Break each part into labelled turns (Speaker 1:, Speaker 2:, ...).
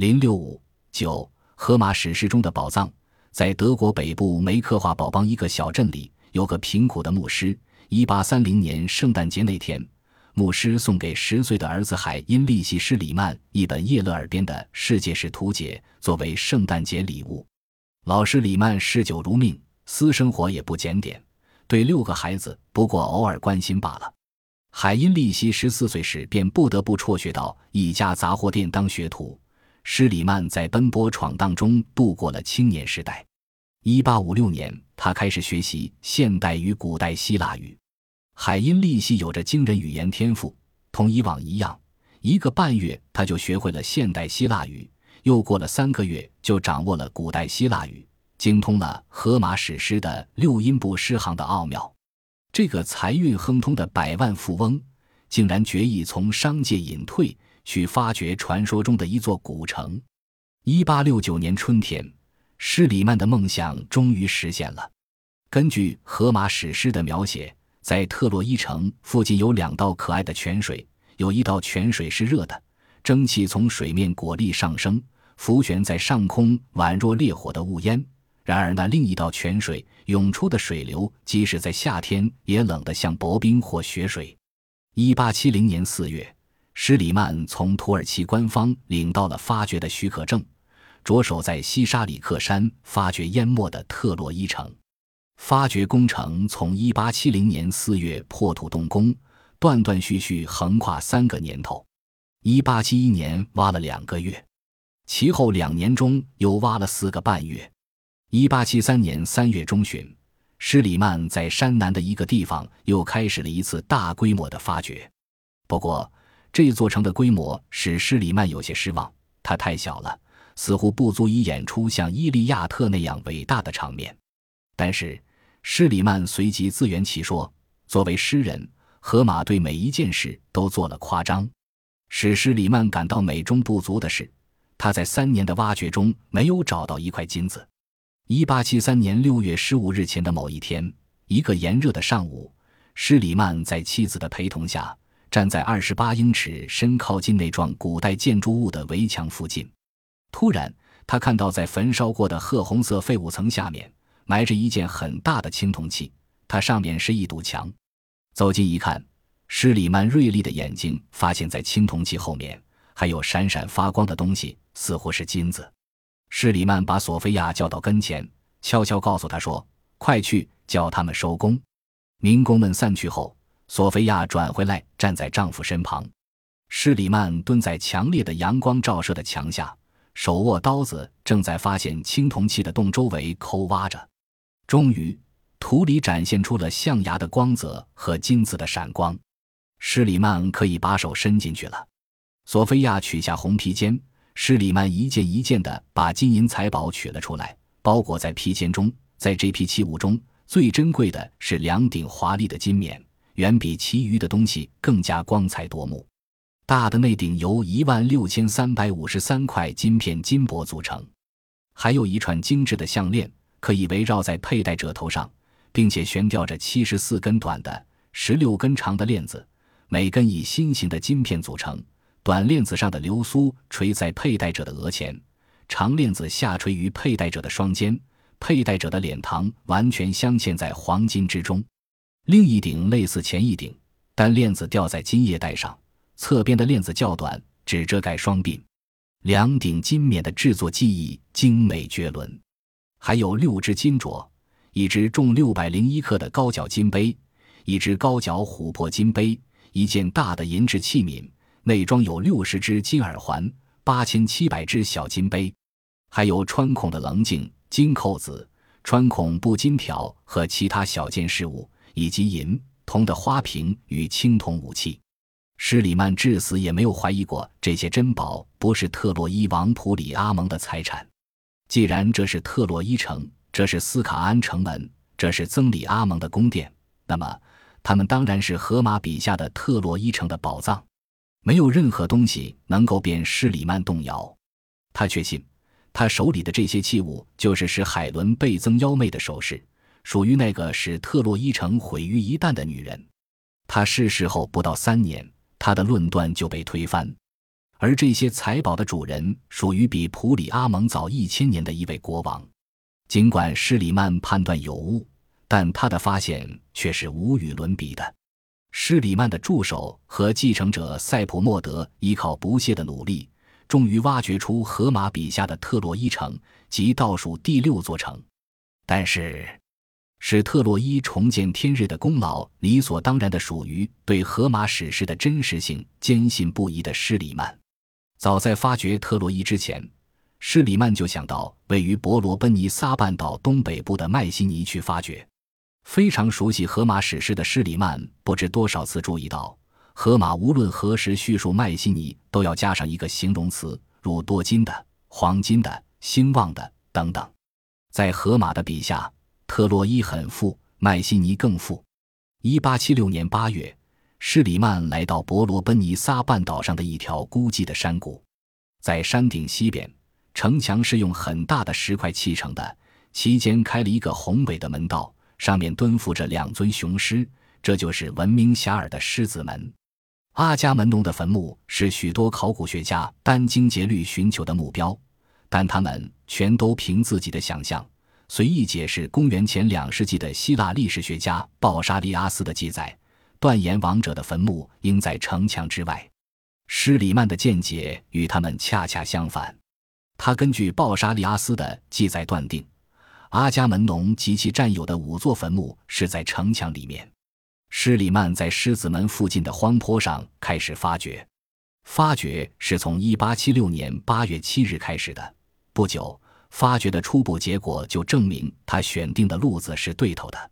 Speaker 1: 零六五九，荷马史诗中的宝藏，在德国北部梅克华堡邦一个小镇里，有个贫苦的牧师。一八三零年圣诞节那天，牧师送给十岁的儿子海因利希·施里曼一本叶勒尔编的世界史图解，作为圣诞节礼物。老师里曼嗜酒如命，私生活也不检点，对六个孩子不过偶尔关心罢了。海因利希十四岁时便不得不辍学到一家杂货店当学徒。施里曼在奔波闯荡中度过了青年时代。1856年，他开始学习现代与古代希腊语。海因利希有着惊人语言天赋，同以往一样，一个半月他就学会了现代希腊语，又过了三个月就掌握了古代希腊语，精通了荷马史诗的六音不诗行的奥妙。这个财运亨通的百万富翁，竟然决意从商界隐退。去发掘传说中的一座古城。一八六九年春天，施里曼的梦想终于实现了。根据荷马史诗的描写，在特洛伊城附近有两道可爱的泉水，有一道泉水是热的，蒸汽从水面果粒上升，浮悬在上空，宛若烈火的雾烟。然而，那另一道泉水涌出的水流，即使在夏天也冷得像薄冰或雪水。一八七零年四月。施里曼从土耳其官方领到了发掘的许可证，着手在西沙里克山发掘淹没的特洛伊城。发掘工程从1870年4月破土动工，断断续续横跨三个年头。1871年挖了两个月，其后两年中又挖了四个半月。1873年3月中旬，施里曼在山南的一个地方又开始了一次大规模的发掘，不过。这座城的规模使施里曼有些失望，它太小了，似乎不足以演出像《伊利亚特》那样伟大的场面。但是施里曼随即自圆其说：作为诗人，荷马对每一件事都做了夸张。使施里曼感到美中不足的是，他在三年的挖掘中没有找到一块金子。一八七三年六月十五日前的某一天，一个炎热的上午，施里曼在妻子的陪同下。站在二十八英尺深、靠近那幢古代建筑物的围墙附近，突然，他看到在焚烧过的褐红色废物层下面埋着一件很大的青铜器，它上面是一堵墙。走近一看，施里曼锐利的眼睛发现，在青铜器后面还有闪闪发光的东西，似乎是金子。施里曼把索菲亚叫到跟前，悄悄告诉他说：“快去叫他们收工。”民工们散去后。索菲亚转回来，站在丈夫身旁。施里曼蹲在强烈的阳光照射的墙下，手握刀子，正在发现青铜器的洞周围抠挖着。终于，土里展现出了象牙的光泽和金子的闪光。施里曼可以把手伸进去了。索菲亚取下红皮肩，施里曼一件一件地把金银财宝取了出来，包裹在披肩中。在这批器物中最珍贵的是两顶华丽的金冕。远比其余的东西更加光彩夺目。大的那顶由一万六千三百五十三块金片金箔组成，还有一串精致的项链，可以围绕在佩戴者头上，并且悬吊着七十四根短的、十六根长的链子，每根以心形的金片组成。短链子上的流苏垂在佩戴者的额前，长链子下垂于佩戴者的双肩，佩戴者的脸庞完全镶嵌在黄金之中。另一顶类似前一顶，但链子吊在金叶带上，侧边的链子较短，只遮盖双鬓。两顶金冕的制作技艺精美绝伦，还有六只金镯，一只重六百零一克的高脚金杯，一只高脚琥珀金杯，一件大的银质器皿，内装有六十只金耳环，八千七百只小金杯，还有穿孔的棱镜、金扣子、穿孔布金条和其他小件事物。以及银铜的花瓶与青铜武器，施里曼至死也没有怀疑过这些珍宝不是特洛伊王普里阿蒙的财产。既然这是特洛伊城，这是斯卡安城门，这是曾里阿蒙的宫殿，那么他们当然是荷马笔下的特洛伊城的宝藏。没有任何东西能够变施里曼动摇。他确信，他手里的这些器物就是使海伦倍增妖媚的首饰。属于那个使特洛伊城毁于一旦的女人。她逝世后不到三年，她的论断就被推翻。而这些财宝的主人属于比普里阿蒙早一千年的一位国王。尽管施里曼判断有误，但他的发现却是无与伦比的。施里曼的助手和继承者塞普莫德依靠不懈的努力，终于挖掘出荷马笔下的特洛伊城及倒数第六座城。但是，使特洛伊重见天日的功劳，理所当然的属于对荷马史诗的真实性坚信不疑的施里曼。早在发掘特洛伊之前，施里曼就想到位于伯罗奔尼撒半岛东北部的迈锡尼去发掘。非常熟悉荷马史诗的施里曼，不知多少次注意到，荷马无论何时叙述迈锡尼，都要加上一个形容词，如多金的、黄金的、兴旺的等等。在荷马的笔下，特洛伊很富，迈锡尼更富。一八七六年八月，施里曼来到伯罗奔尼撒半岛上的一条孤寂的山谷，在山顶西边，城墙是用很大的石块砌成的，其间开了一个宏伟的门道。上面蹲伏着两尊雄狮，这就是闻名遐迩的狮子门。阿伽门农的坟墓是许多考古学家殚精竭虑寻求的目标，但他们全都凭自己的想象随意解释公元前两世纪的希腊历史学家鲍沙利阿斯的记载，断言王者的坟墓应在城墙之外。施里曼的见解与他们恰恰相反，他根据鲍沙利阿斯的记载断定。阿伽门农及其战友的五座坟墓是在城墙里面。施里曼在狮子门附近的荒坡上开始发掘，发掘是从1876年8月7日开始的。不久，发掘的初步结果就证明他选定的路子是对头的。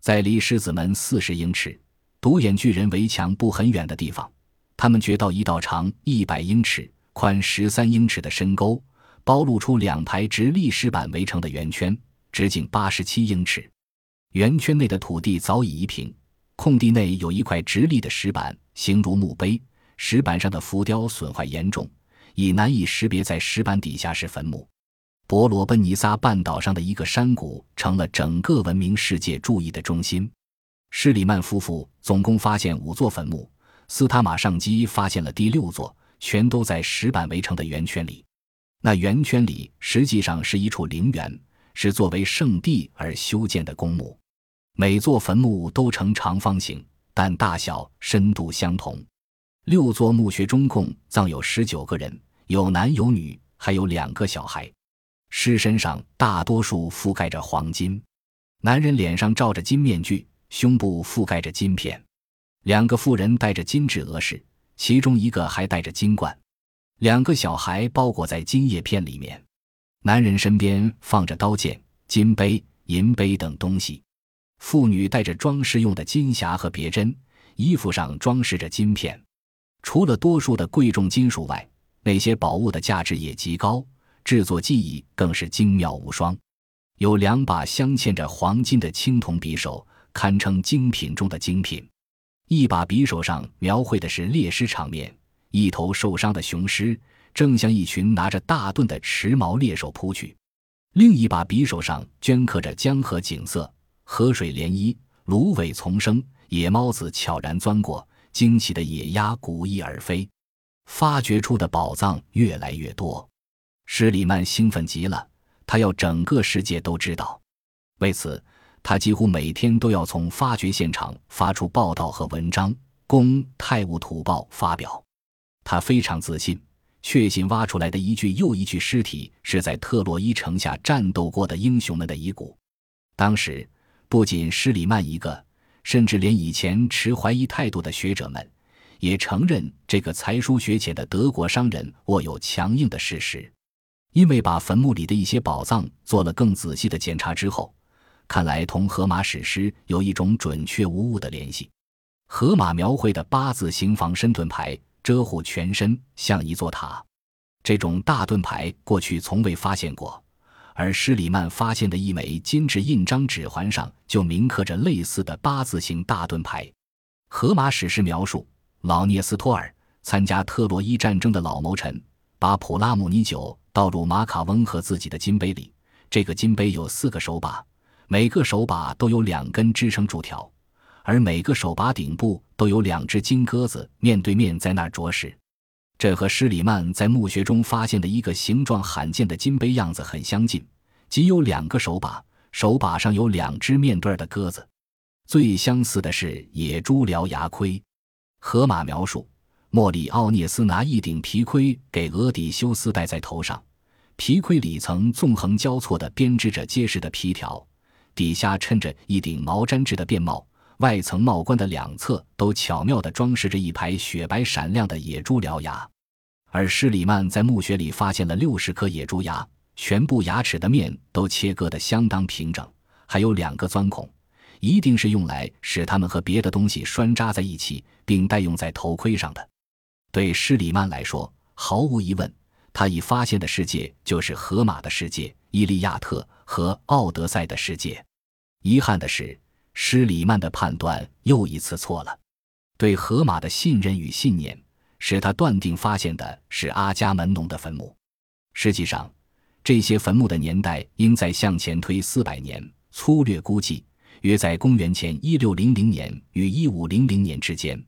Speaker 1: 在离狮子门40英尺、独眼巨人围墙不很远的地方，他们掘到一道长100英尺、宽13英尺的深沟，包露出两排直立石板围成的圆圈。直径八十七英尺，圆圈内的土地早已移平，空地内有一块直立的石板，形如墓碑。石板上的浮雕损坏严重，已难以识别在石板底下是坟墓。伯罗奔尼撒半岛上的一个山谷成了整个文明世界注意的中心。施里曼夫妇总共发现五座坟墓，斯塔马上基发现了第六座，全都在石板围成的圆圈里。那圆圈里实际上是一处陵园。是作为圣地而修建的公墓，每座坟墓都呈长方形，但大小、深度相同。六座墓穴中共葬有十九个人，有男有女，还有两个小孩。尸身上大多数覆盖着黄金，男人脸上罩着金面具，胸部覆盖着金片。两个妇人戴着金质额饰，其中一个还戴着金冠。两个小孩包裹在金叶片里面。男人身边放着刀剑、金杯、银杯等东西，妇女带着装饰用的金匣和别针，衣服上装饰着金片。除了多数的贵重金属外，那些宝物的价值也极高，制作技艺更是精妙无双。有两把镶嵌着黄金的青铜匕首，堪称精品中的精品。一把匕首上描绘的是猎狮场面，一头受伤的雄狮。正向一群拿着大盾的持矛猎手扑去，另一把匕首上镌刻着江河景色、河水涟漪、芦苇丛生、野猫子悄然钻过、惊奇的野鸭鼓翼而飞。发掘出的宝藏越来越多，施里曼兴奋极了，他要整个世界都知道。为此，他几乎每天都要从发掘现场发出报道和文章，供《泰晤土报》发表。他非常自信。确信挖出来的一具又一具尸体是在特洛伊城下战斗过的英雄们的遗骨。当时，不仅施里曼一个，甚至连以前持怀疑态度的学者们，也承认这个才疏学浅的德国商人握有强硬的事实。因为把坟墓里的一些宝藏做了更仔细的检查之后，看来同荷马史诗有一种准确无误的联系。荷马描绘的八字形防身盾牌。遮护全身，像一座塔。这种大盾牌过去从未发现过，而施里曼发现的一枚金质印章指环上就铭刻着类似的八字形大盾牌。荷马史诗描述，老涅斯托尔参加特洛伊战争的老谋臣，把普拉姆尼酒倒入马卡翁和自己的金杯里。这个金杯有四个手把，每个手把都有两根支撑柱条。而每个手把顶部都有两只金鸽子面对面在那儿啄食。这和施里曼在墓穴中发现的一个形状罕见的金杯样子很相近，仅有两个手把，手把上有两只面对的鸽子。最相似的是野猪獠牙盔。河马描述，莫里奥涅斯拿一顶皮盔给俄底修斯戴在头上，皮盔里层纵横交错地编织着结实的皮条，底下衬着一顶毛毡制的便帽，外层帽冠的两侧都巧妙地装饰着一排雪白闪亮的野猪獠牙。而施里曼在墓穴里发现了六十颗野猪牙，全部牙齿的面都切割得相当平整，还有两个钻孔。一定是用来使它们和别的东西拴扎在一起，并代用在头盔上的。对施里曼来说，毫无疑问，他已发现的世界就是荷马的世界、《伊利亚特》和《奥德赛》的世界。遗憾的是，施里曼的判断又一次错了。对荷马的信任与信念，使他断定发现的是阿伽门农的坟墓。实际上，这些坟墓的年代应在向前推四百年，粗略估计。约在公元前一六零零年与一五零零年之间。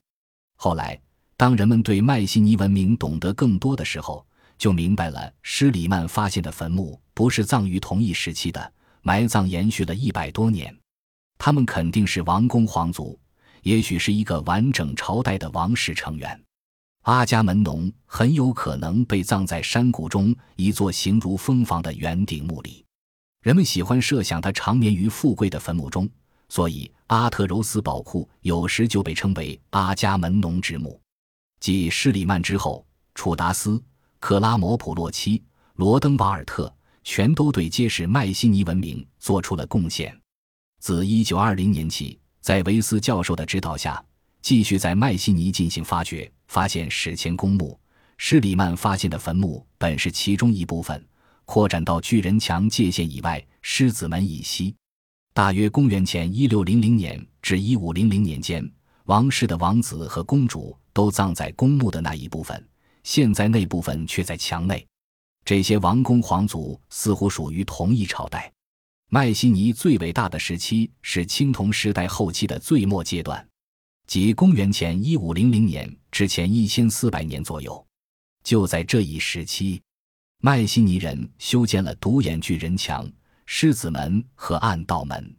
Speaker 1: 后来，当人们对迈锡尼文明懂得更多的时候，就明白了施里曼发现的坟墓不是葬于同一时期的，埋葬延续了一百多年。他们肯定是王公皇族，也许是一个完整朝代的王室成员。阿伽门农很有可能被葬在山谷中一座形如蜂房的圆顶墓里。人们喜欢设想他长眠于富贵的坟墓中。所以，阿特柔斯宝库有时就被称为阿伽门农之墓。继施里曼之后，楚达斯、克拉摩普洛奇、罗登瓦尔特全都对揭示迈锡尼文明做出了贡献。自1920年起，在维斯教授的指导下，继续在迈锡尼进行发掘，发现史前公墓。施里曼发现的坟墓本是其中一部分，扩展到巨人墙界限以外，狮子门以西。大约公元前一六零零年至一五零零年间，王室的王子和公主都葬在公墓的那一部分，现在那部分却在墙内。这些王公皇族似乎属于同一朝代。迈锡尼最伟大的时期是青铜时代后期的最末阶段，即公元前一五零零年之前一千四百年左右。就在这一时期，迈锡尼人修建了独眼巨人墙。狮子门和暗道门。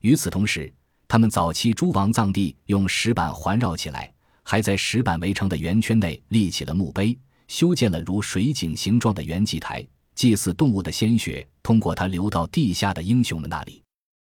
Speaker 1: 与此同时，他们早期诸王葬地用石板环绕起来，还在石板围成的圆圈内立起了墓碑，修建了如水井形状的圆祭台，祭祀动物的鲜血通过它流到地下的英雄们那里。